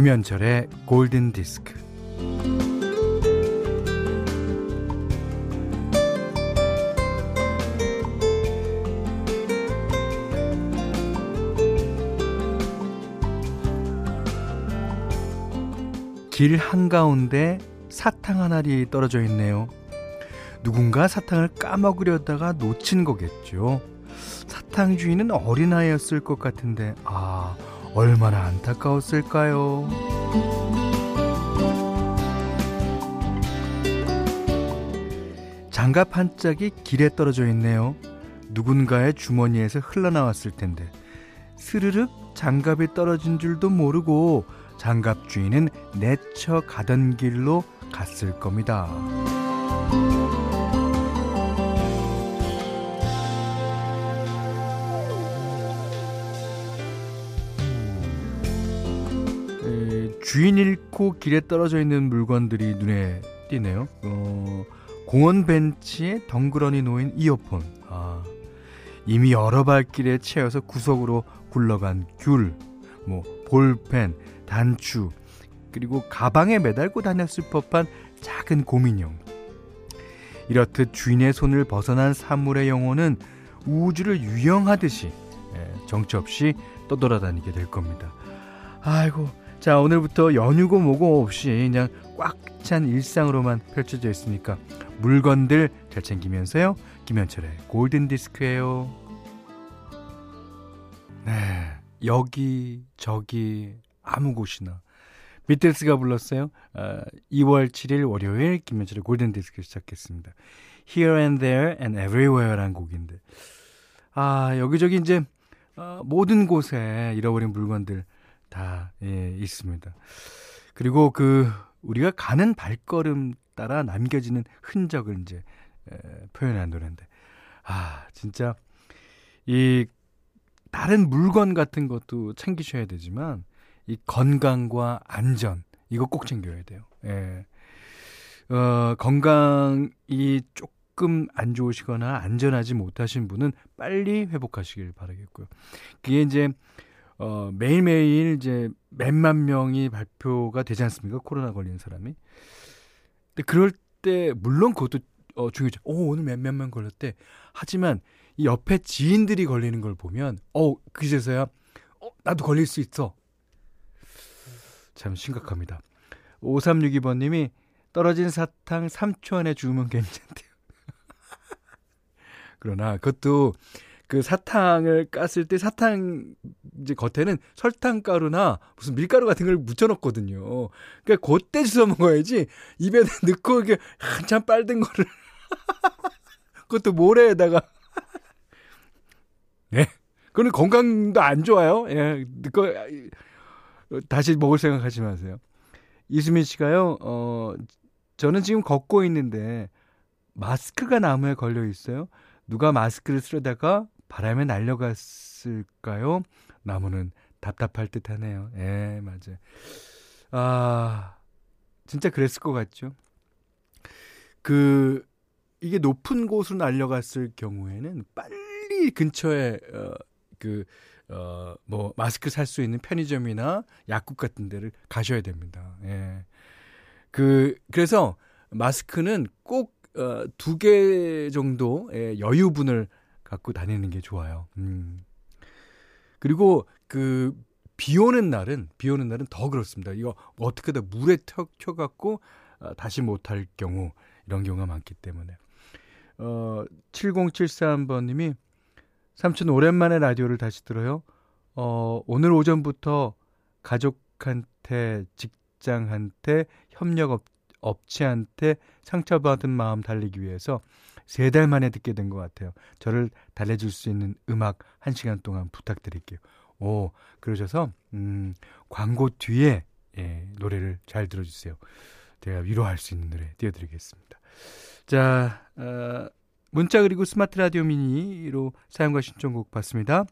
김현철의 골든 디스크. 길 한가운데 사탕 한 알이 떨어져 있네요. 누군가 사탕을 까먹으려다가 놓친 거겠죠. 사탕 주인은 어린아이였을 것 같은데, 아, 얼마나 안타까웠을까요? 장갑 한 짝이 길에 떨어져 있네요. 누군가의 주머니에서 흘러나왔을 텐데, 스르륵 장갑이 떨어진 줄도 모르고 장갑 주인은 내쳐 가던 길로 갔을 겁니다. 주인 잃고 길에 떨어져 있는 물건들이 눈에 띄네요. 어, 공원 벤치에 덩그러니 놓인 이어폰. 아, 이미 여러 발길에 채워서 구석으로 굴러간 귤, 뭐 볼펜, 단추, 그리고 가방에 매달고 다녔을 법한 작은 고민형. 이렇듯 주인의 손을 벗어난 사물의 영혼은 우주를 유영하듯이 예, 정처 없이 떠돌아다니게 될 겁니다. 아이고, 자, 오늘부터 연휴고 뭐고 없이 그냥 꽉 찬 일상으로만 펼쳐져 있으니까 물건들 잘 챙기면서요. 김현철의 골든 디스크예요. 네. 여기 저기 아무 곳이나 비틀스가 불렀어요. 어, 2월 7일 월요일 김현철의 골든 디스크 시작했습니다. Here and There and Everywhere라는 곡인데 아 여기저기 이제 어, 모든 곳에 잃어버린 물건들 다 예, 있습니다. 그리고 그 우리가 가는 발걸음 따라 남겨지는 흔적을 이제 에, 표현한 노래인데 아 진짜 이 다른 물건 같은 것도 챙기셔야 되지만 이 건강과 안전 이거 꼭 챙겨야 돼요. 예. 어, 건강이 조금 안 좋으시거나 안전하지 못하신 분은 빨리 회복하시길 바라겠고요. 그게 이제 어, 매일매일 이제 몇만 명이 발표가 되지 않습니까? 코로나 걸린 사람이. 근데 그럴 때, 물론 그것도 어, 중요하죠. 오, 오늘 몇몇 명 걸렸대. 하지만 이 옆에 지인들이 걸리는 걸 보면, 어, 그제서야, 어, 나도 걸릴 수 있어. 참 심각합니다. 5362번 님이 떨어진 사탕 3초 안에 주우면 괜찮대요. 그러나 그것도 그 사탕을 깠을 때 사탕 이제 겉에는 설탕 가루나 무슨 밀가루 같은 걸 묻혀 놓거든요. 그러니까 그때 주워 먹어야지 입에 넣고 이게 한참 빨든 거를 그것도 모래에다가 예. 그거는 건강도 안 좋아요. 예. 그 다시 먹을 생각하지 마세요. 이수민 씨가요. 어 저는 지금 걷고 있는데 마스크가 나무에 걸려 있어요. 누가 마스크를 쓰려다가 바람에 날려갔을까요? 나무는 답답할 듯 하네요. 예, 맞아요. 아, 진짜 그랬을 것 같죠? 그, 이게 높은 곳으로 날려갔을 경우에는 빨리 근처에, 어, 그, 어, 뭐, 마스크 살 수 있는 편의점이나 약국 같은 데를 가셔야 됩니다. 예. 그, 그래서 마스크는 꼭, 어, 두 개 정도 의 여유분을 갖고 다니는 게 좋아요. 음. 그리고 그 비 오는 날은 비 오는 날은 더 그렇습니다. 이거 어떻게든 물에 켜, 켜갖고 어, 다시 못할 경우 이런 경우가 많기 때문에 어 7073번 님이 삼촌 오랜만에 라디오를 다시 들어요. 어 오늘 오전부터 가족한테 직장한테 협력 업체한테 상처받은 마음 달리기 위해서 세 달 만에 듣게 된 것 같아요. 저를 달래줄 수 있는 음악 한 시간 동안 부탁드릴게요. 오, 그러셔서, 음, 광고 뒤에, 예, 노래를 잘 들어주세요. 제가 위로할 수 있는 노래 띄워드리겠습니다. 자, 어, 문자 그리고 스마트 라디오 미니로 사연과 신청곡 받습니다.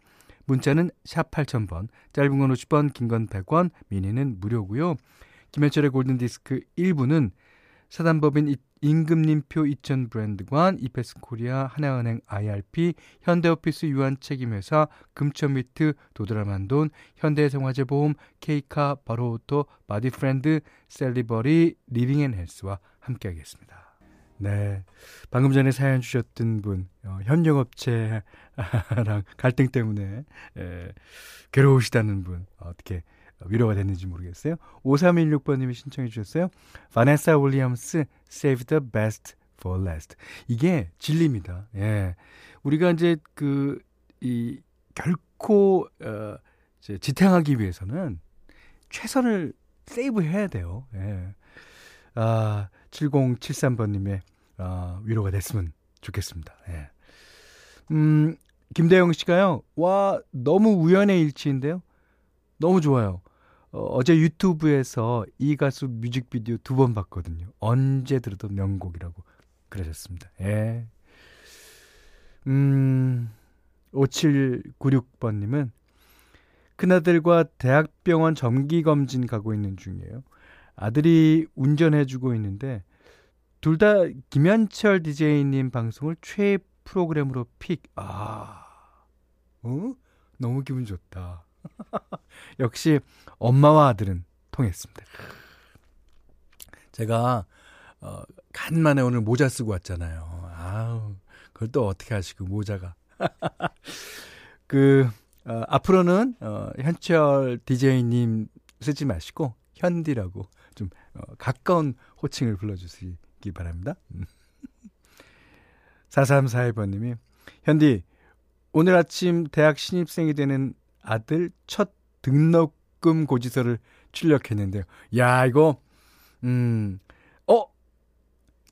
문자는 샵 8000번, 짧은 건 50번, 긴건 100원, 미니는 무료고요. 김현철의 골든디스크 1부는 사단법인 임금님표 이천 브랜드관, 이페스 코리아, 하나은행 IRP, 현대오피스 유한책임회사, 금천미트, 도드람한돈, 현대해상화재보험, 케이카, 바로오토, 바디프렌드, 셀리버리, 리빙앤헬스와 함께하겠습니다. 네. 방금 전에 사연 주셨던 분, 어, 협력업체랑 갈등 때문에, 에, 괴로우시다는 분, 어떻게 위로가 됐는지 모르겠어요. 5316번님이 신청해 주셨어요. 바네사 윌리엄스, Save the Best for Last. 이게 진리입니다. 예. 우리가 이제 그, 이, 결코, 어, 이제 지탱하기 위해서는 최선을 세이브 해야 돼요. 예. 아, 7073번님의 아, 위로가 됐으면 좋겠습니다. 예. 음, 김대영 씨가요, 와, 너무 우연의 일치인데요? 너무 좋아요. 어, 어제 유튜브에서 이 가수 뮤직비디오 두 번 봤거든요. 언제 들어도 명곡이라고 그러셨습니다. 예. 음, 5796번님은 큰아들과 대학병원 정기검진 가고 있는 중이에요. 아들이 운전해주고 있는데 둘 다 김현철 DJ님 방송을 최애 프로그램으로 픽. 아, 어? 너무 기분 좋다. 역시 엄마와 아들은 통했습니다. 제가 어, 간만에 오늘 모자 쓰고 왔잖아요. 아우, 그걸 또 어떻게 하시고 모자가. 그 어, 앞으로는 어, 현철 DJ님 쓰지 마시고 현디라고 좀 어, 가까운 호칭을 불러주시기 바랍니다. 4342번님이 현디 오늘 아침 대학 신입생이 되는 아들 첫 등록금 고지서를 출력했는데요. 야 이거 음 어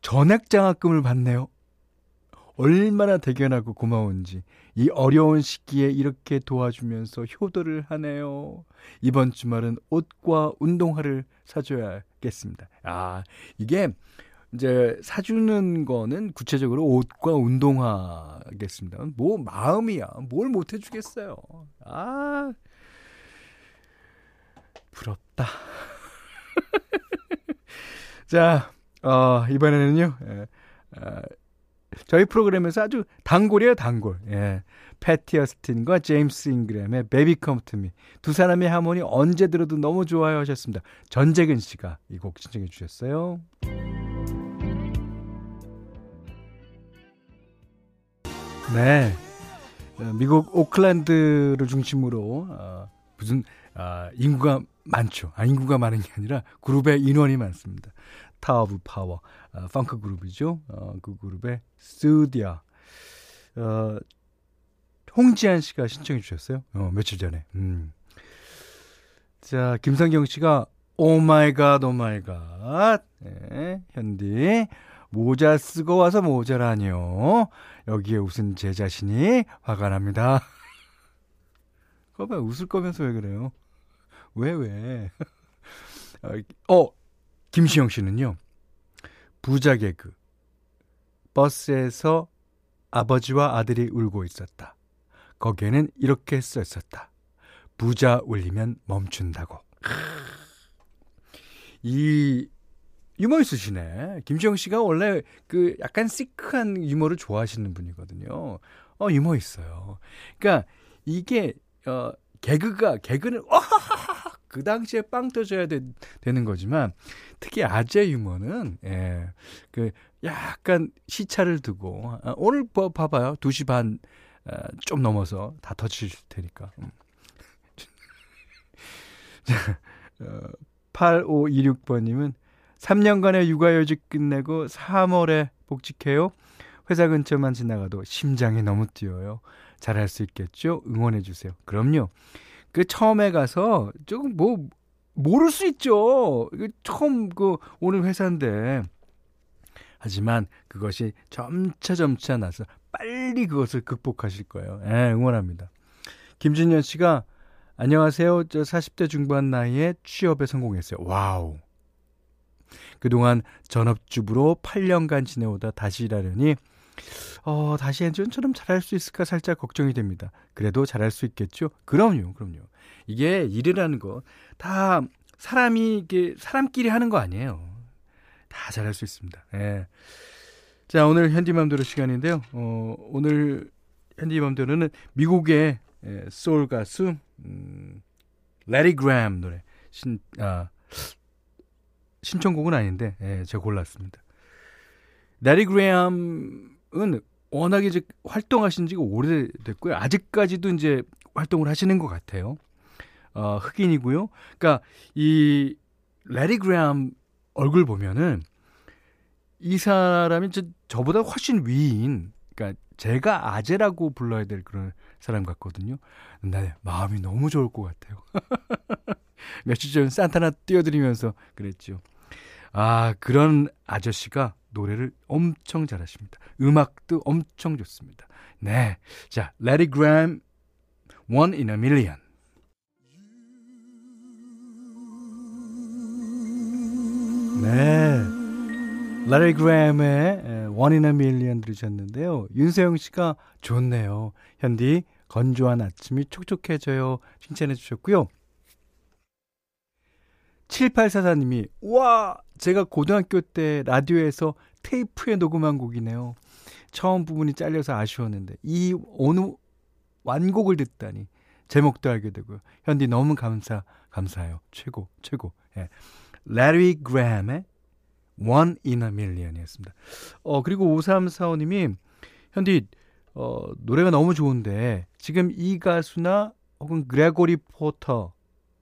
전액 장학금을 받네요. 얼마나 대견하고 고마운지 이 어려운 시기에 이렇게 도와주면서 효도를 하네요. 이번 주말은 옷과 운동화를 사줘야겠습니다. 아, 이게 이제 사주는 거는 구체적으로 옷과 운동화겠습니다. 뭐 마음이야. 뭘 못 해주겠어요. 아, 부럽다. 자, 어, 이번에는요. 예, 어, 저희 프로그램에서 아주 단골이에요, 단골. 예. 패티 어스틴과 제임스 잉그램의 베비 컴투미 두 사람의 하모니 언제 들어도 너무 좋아요 하셨습니다. 전재근 씨가 이 곡 신청해 주셨어요. 네. 어, 미국 오클랜드를 중심으로 어, 무슨 어, 인구가 많죠. 아, 인구가 많은 게 아니라 그룹의 인원이 많습니다. Tower of Power, 어, 펑크 그룹이죠. 어, 그 그룹의 스디아. 어, 홍지한 씨가 신청해 주셨어요. 어, 며칠 전에. 음. 자, 김성경 씨가 oh my God, oh my God. 네, 현디. 모자 쓰고 와서 모자라뇨. 여기에 웃은 제 자신이 화가 납니다. 거봐, 웃을 거면서 왜 그래요? 왜, 왜? 어, 김시영 씨는요. 부자 개그. 버스에서 아버지와 아들이 울고 있었다. 거기에는 이렇게 써 있었다. 부자 울리면 멈춘다고. 이 유머 있으시네. 김지영 씨가 원래 그 약간 시크한 유머를 좋아하시는 분이거든요. 어, 유머 있어요. 그러니까 이게 어 개그가 개그는 와하하하 그 당시에 빵 터져야 되, 는 거지만 특히 아재 유머는 예. 그 약간 시차를 두고 아, 오늘 뭐 봐봐요. 2시 반좀 넘어서 다 터질 테니까. 음. 자, 어, 8526번님은 3년간의 육아휴직 끝내고 3월에 복직해요. 회사 근처만 지나가도 심장이 너무 뛰어요. 잘할 수 있겠죠? 응원해 주세요. 그럼요. 그 처음에 가서 조금 뭐 모를 수 있죠. 처음 그 오는 회사인데 하지만 그것이 점차 점차 나서 빨리 그것을 극복하실 거예요. 예, 응원합니다. 김진현 씨가 안녕하세요. 저 40대 중반 나이에 취업에 성공했어요. 와우. 그동안 전업주부로 8년간 지내오다 다시 일하려니 어, 다시 예전처럼 잘할 수 있을까 살짝 걱정이 됩니다. 그래도 잘할 수 있겠죠? 그럼요, 그럼요. 이게 일이라는 거 다 사람이 이게 사람끼리 하는 거 아니에요. 다 잘할 수 있습니다. 예. 자, 오늘 현디맘대로 시간인데요. 어, 오늘 현디맘대로는 미국의 예, 소울 가수 음, 레리 그램 노래 신 아, 신청곡은 아닌데 예, 제가 골랐습니다. 레리 그램은 워낙에 이제 활동하신 지가 오래됐고요. 아직까지도 이제 활동을 하시는 것 같아요. 어, 흑인이고요. 그러니까 이 레리 그램 얼굴 보면은 이 사람이 저, 저보다 훨씬 위인, 그러니까 제가 아재라고 불러야 될 그런 사람 같거든요. 근데 마음이 너무 좋을 것 같아요. 며칠 전 산타나 띄워드리면서 그랬죠. 아, 그런 아저씨가 노래를 엄청 잘하십니다. 음악도 엄청 좋습니다. 네. 자, It Graham, One in a Million. 네. 라리 그램의 a Million 들으셨는데요. 윤세영 씨가 좋네요. 현디 건조한 아침이 촉촉해져요. 칭찬해 주셨고요. 7844님이 와 제가 고등학교 때 라디오에서 테이프에 녹음한 곡이네요. 처음 부분이 잘려서 아쉬웠는데 이 어느 완곡을 듣다니 제목도 알게 되고요. 현디 너무 감사 감사해요. 최고 최고. 예. 레리 그램의 One in a Million이었습니다. 어 그리고 5345님이 현디 어 노래가 너무 좋은데 지금 이 가수나 혹은 그레고리 포터가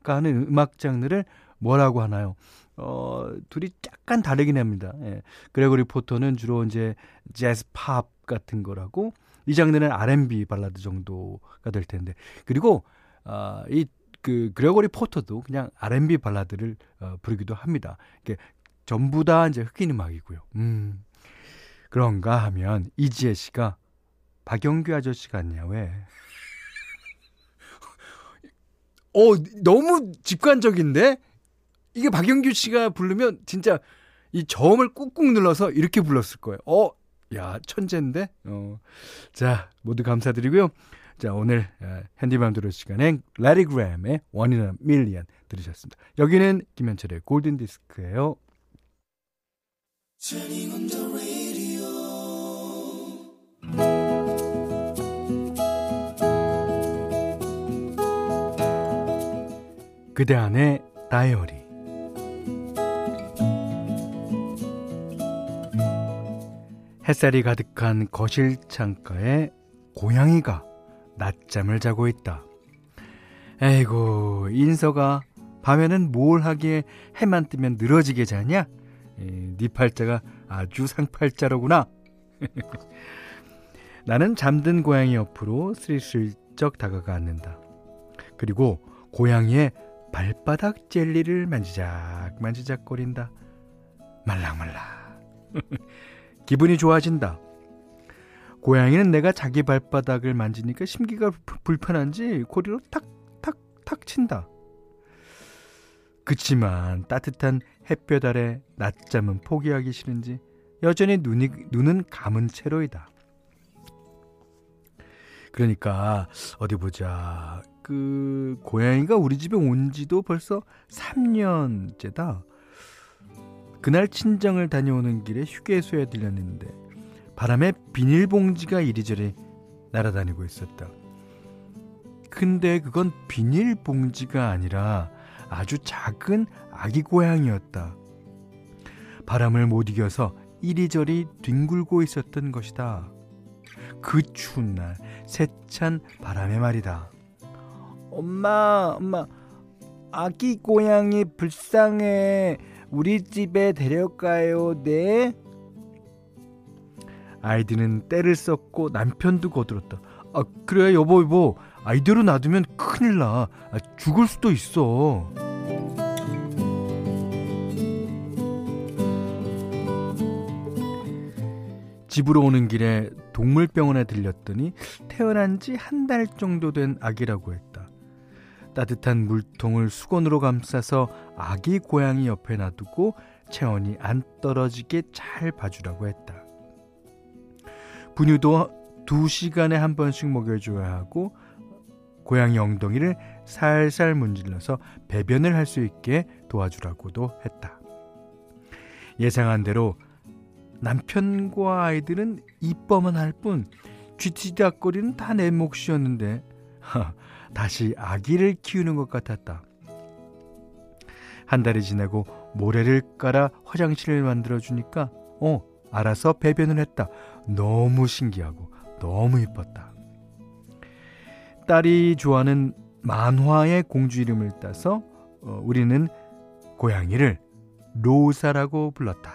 하는 음악 장르를 뭐라고 하나요? 어, 둘이 약간 다르긴 합니다. 예. 그레고리 포터는 주로 이제 재즈 팝 같은 거라고 이 장르는 R&B 발라드 정도가 될 텐데. 그리고 아, 이그 그레고리 포터도 그냥 R&B 발라드를 어, 부르기도 합니다. 이게 전부 다 이제 흑인 음악이고요. 음. 그런가 하면 이지혜 씨가 박영규 아저씨 같냐 왜? 어 너무 직관적인데 이게 박영규 씨가 부르면 진짜 이 저음을 꾹꾹 눌러서 이렇게 불렀을 거예요. 어, 야 천재인데. 어, 자 모두 감사드리고요. 자 오늘 핸디밤 들을 시간엔 라리 그램의 원인 인 밀리언 들으셨습니다. 여기는 김현철의 골든 디스크예요. 그대 안의 다이어리 햇살이 가득한 거실 창가에 고양이가 낮잠을 자고 있다. 에이고, 인서가 밤에는 뭘 하기에 해만 뜨면 늘어지게 자냐? 에, 네 팔자가 아주 상팔자로구나. 나는 잠든 고양이 옆으로 슬슬쩍 다가가 앉는다. 그리고 고양이의 발바닥 젤리를 만지작 만지작 거린다. 말랑말랑. 기분이 좋아진다. 고양이는 내가 자기 발바닥을 만지니까 심기가 불편한지 고리로 탁탁탁 친다. 그치만 따뜻한 햇볕 아래 낮잠은 포기하기 싫은지 여전히 눈이, 눈은 감은 채로이다. 그러니까 어디 보자. 그 고양이가 우리 집에 온 지도 벌써 3년째다. 그날 친정을 다녀오는 길에 휴게소에 들렸는데 바람에 비닐봉지가 이리저리 날아다니고 있었다. 근데 그건 비닐봉지가 아니라 아주 작은 아기 고양이였다. 바람을 못 이겨서 이리저리 뒹굴고 있었던 것이다. 그 추운 날 세찬 바람의 말이다. 엄마, 엄마, 아기 고양이 불쌍해. 우리 집에 데려가요, 네? 아이들은 때를 썼고 남편도 거들었다. 아, 그래, 여보, 여보. 아이대로 놔두면 큰일 나. 아, 죽을 수도 있어. 집으로 오는 길에 동물병원에 들렸더니 태어난 지 한 달 정도 된 아기라고 했다. 따뜻한 물통을 수건으로 감싸서 아기 고양이 옆에 놔두고 체온이 안 떨어지게 잘 봐주라고 했다. 분유도 두 시간에 한 번씩 먹여줘야 하고 고양이 엉덩이를 살살 문질러서 배변을 할 수 있게 도와주라고도 했다. 예상한 대로 남편과 아이들은 이뻐만 할 뿐 쥐치닥거리는 다 내 몫이었는데 다시 아기를 키우는 것 같았다. 한 달이 지나고 모래를 깔아 화장실을 만들어 주니까 어 알아서 배변을 했다. 너무 신기하고 너무 이뻤다. 딸이 좋아하는 만화의 공주 이름을 따서 어, 우리는 고양이를 로사라고 불렀다.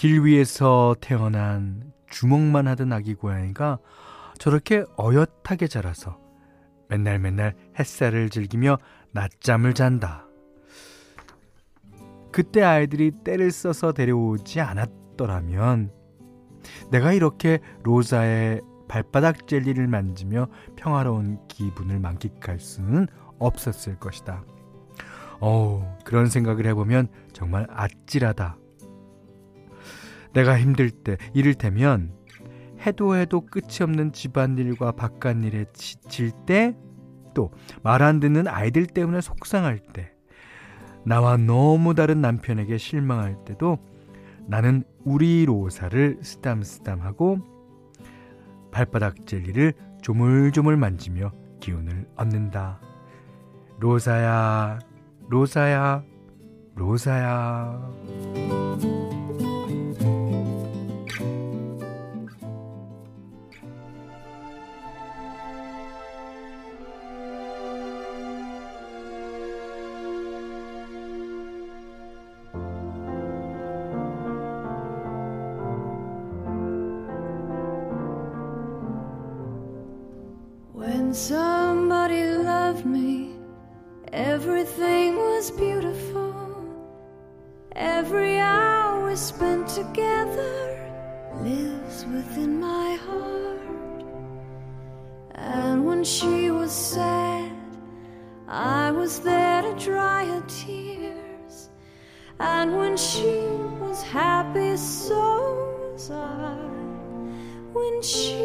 길 위에서 태어난 주먹만 하던 아기 고양이가 저렇게 어엿하게 자라서 맨날 맨날 햇살을 즐기며 낮잠을 잔다. 그때 아이들이 때를 써서 데려오지 않았더라면 내가 이렇게 로자의 발바닥 젤리를 만지며 평화로운 기분을 만끽할 수는 없었을 것이다. 어우, 그런 생각을 해보면 정말 아찔하다. 내가 힘들 때, 이를테면 해도 해도 끝이 없는 집안일과 바깥일에 지칠 때, 또 말 안 듣는 아이들 때문에 속상할 때, 나와 너무 다른 남편에게 실망할 때도 나는 우리 로사를 쓰담쓰담하고 발바닥 젤리를 조물조물 만지며 기운을 얻는다. 로사야, 로사야, 로사야. and she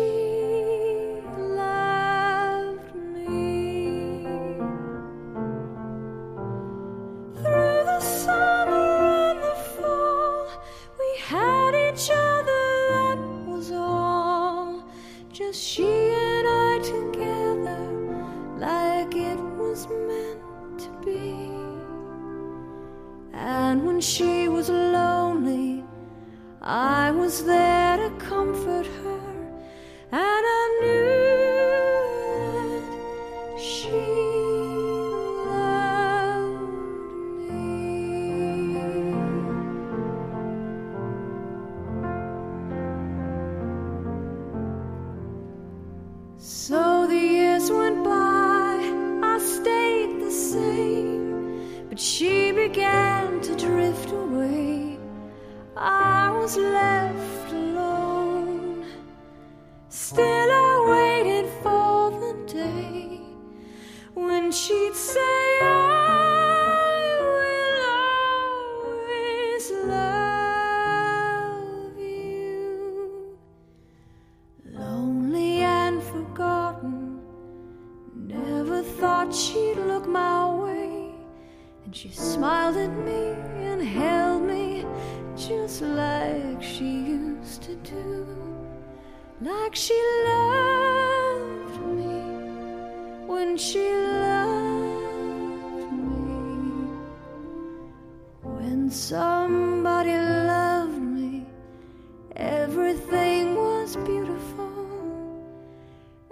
when she loved me. When somebody loved me, everything was beautiful.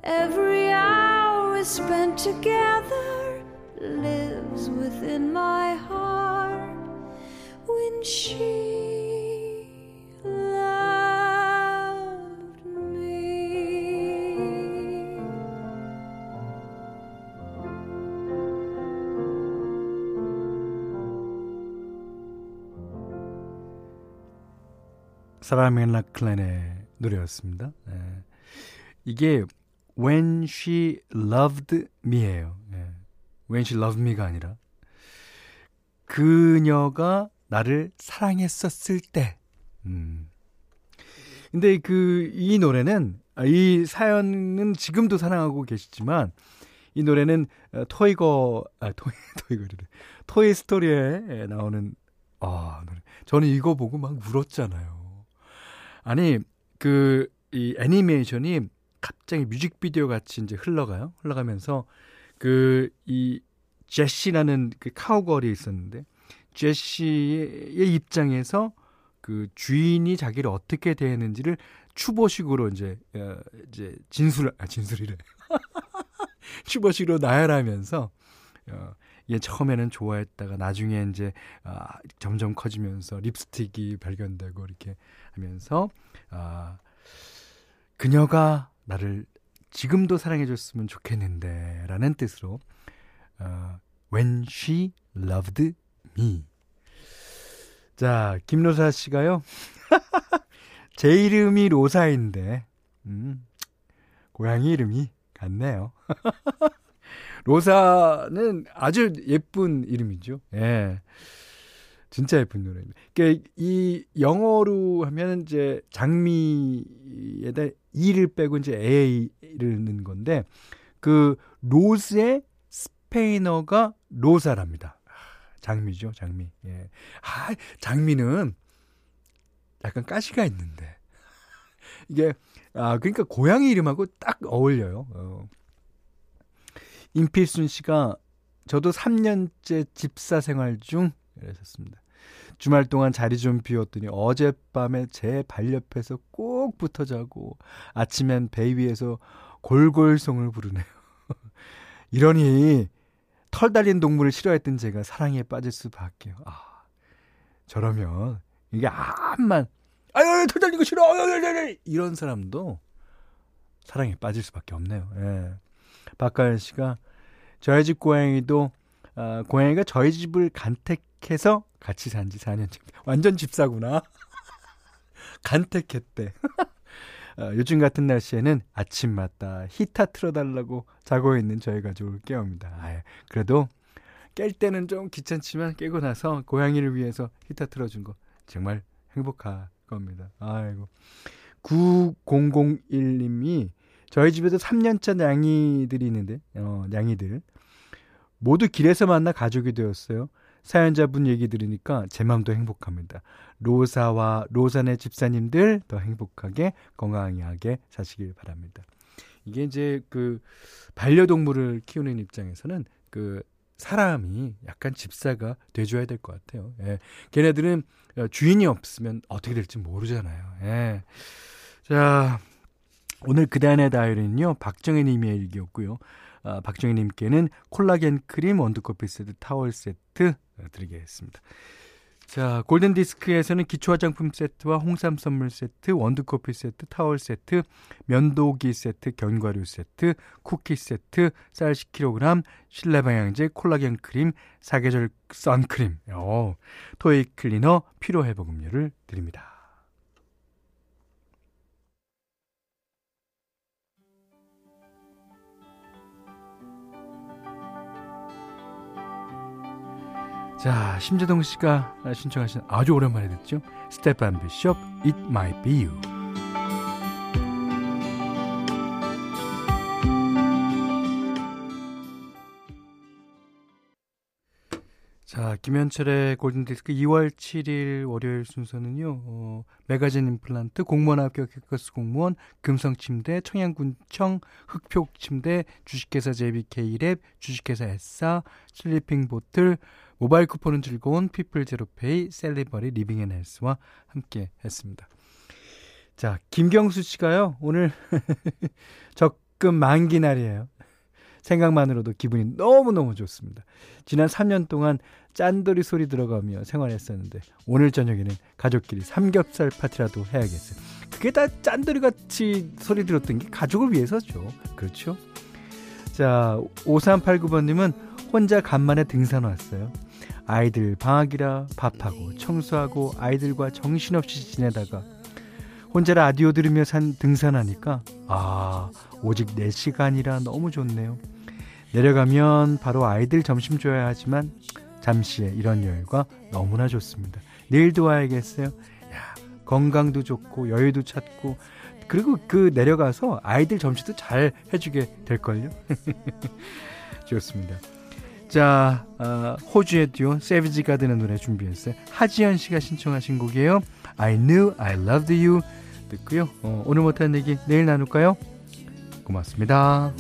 Every hour we spent together lives within my heart when she 사라 맥락클랜의 노래였습니다. 네. 이게 When She Loved Me예요. 네. When She Loved Me가 아니라 그녀가 나를 사랑했었을 때. 음. 근데 그 이 노래는 아, 이 사연은 지금도 사랑하고 계시지만 이 노래는 어, 토이거 아 토이 토이거를 토이 스토리에 나오는 아 노래. 저는 이거 보고 막 울었잖아요. 아니 그 이 애니메이션이 갑자기 뮤직비디오 같이 이제 흘러가요. 흘러가면서 그 이 제시라는 그 카우걸이 있었는데 제시의 입장에서 그 주인이 자기를 어떻게 대했는지를 추보식으로 이제 어, 이제 진술 아 진술이래 추보식으로 나열하면서 어, 얘 처음에는 좋아했다가 나중에 이제 아, 점점 커지면서 립스틱이 발견되고 이렇게 하면서 아, 그녀가 나를 지금도 사랑해줬으면 좋겠는데 라는 뜻으로 어, When she loved me. 자, 김로사 씨가요. 제 이름이 로사인데, 음, 고양이 이름이 같네요. 로사는 아주 예쁜 이름이죠. 예. 진짜 예쁜 노래입니다. 그러니까 이 영어로 하면 이제 장미에다 이를 빼고 이제 a를 넣는 건데 그 로스의 스페인어가 로사랍니다. 장미죠, 장미. 예. 아, 장미는 약간 가시가 있는데. 이게, 아, 그러니까 고양이 이름하고 딱 어울려요. 어. 임필순 씨가 저도 3년째 집사 생활 중 이러셨습니다. 주말 동안 자리 좀 비웠더니 어젯밤에 제 발 옆에서 꼭 붙어 자고 아침엔 배 위에서 골골송을 부르네요. 이러니 털 달린 동물을 싫어했던 제가 사랑에 빠질 수밖에요. 아, 저러면 이게 암만 아유 털 달린 거 싫어 이런 사람도 사랑에 빠질 수밖에 없네요. 예. 박가연 씨가 저희 집 고양이도 어, 고양이가 저희 집을 간택해서 같이 산 지 4년째. 완전 집사구나. 간택했대. 어, 요즘 같은 날씨에는 아침마다 히타 틀어달라고 자고 있는 저희 가족을 깨웁니다. 아, 그래도 깰 때는 좀 귀찮지만 깨고 나서 고양이를 위해서 히타 틀어준 거 정말 행복할 겁니다. 아이고. 9001님이 저희 집에도 3년차 냥이들이 있는데, 어, 냥이들. 모두 길에서 만나 가족이 되었어요. 사연자분 얘기 들으니까 제 마음도 행복합니다. 로사와 로사네 집사님들 더 행복하게 건강하게 사시길 바랍니다. 이게 이제 그 반려동물을 키우는 입장에서는 그 사람이 약간 집사가 돼줘야 될 것 같아요. 예. 걔네들은 주인이 없으면 어떻게 될지 모르잖아요. 예. 자, 오늘 그단의 다이어리는요, 박정혜 님의 일기였고요. 아, 박정희 님께는 콜라겐 크림 원두커피 세트 타월 세트 드리겠습니다. 자, 골든 디스크에서는 기초 화장품 세트와 홍삼 선물 세트, 원두 커피 세트, 타월 세트, 면도기 세트, 견과류 세트, 쿠키 세트, 쌀 10kg, 실내 방향제, 콜라겐 크림, 사계절 선크림, 어, 토익 클리너, 피로 회복 음료를 드립니다. 자, 심재동 씨가 신청하신 아주 오랜만에 듣죠. 스테판 비숍, It Might Be You. 자, 김현철의 골든디스크 2월 7일 월요일 순서는요, 어, 매거진 임플란트, 공무원 합격 해커스 공무원, 금성침대, 청양군청, 흑표침대, 주식회사 JBK랩, 주식회사 S사, 슬리핑 보틀, 모바일 쿠폰은 즐거운 피플 제로페이 셀리버리 리빙 앤 헬스와 함께 했습니다. 자, 김경수 씨가요. 오늘 적금 만기 날이에요. 생각만으로도 기분이 너무너무 좋습니다. 지난 3년 동안 짠돌이 소리 들어가며 생활했었는데 오늘 저녁에는 가족끼리 삼겹살 파티라도 해야겠어요. 그게 다 짠돌이 같이 소리 들었던 게 가족을 위해서죠. 그렇죠? 자, 5389번님은 혼자 간만에 등산 왔어요. 아이들 방학이라 밥하고 청소하고 아이들과 정신없이 지내다가 혼자 라디오 들으며 산 등산하니까 아 오직 4시간이라 너무 좋네요. 내려가면 바로 아이들 점심 줘야 하지만 잠시의 이런 여유가 너무나 좋습니다. 내일도 와야겠어요. 야 건강도 좋고 여유도 찾고 그리고 그 내려가서 아이들 점심도 잘 해주게 될걸요. 좋습니다. 자, 어, 호주의 듀오 세비지 가드는 노래 준비했어요. 하지연 씨가 신청하신 곡이에요. I knew I loved you 듣고요. 어, 오늘 못한 얘기 내일 나눌까요? 고맙습니다.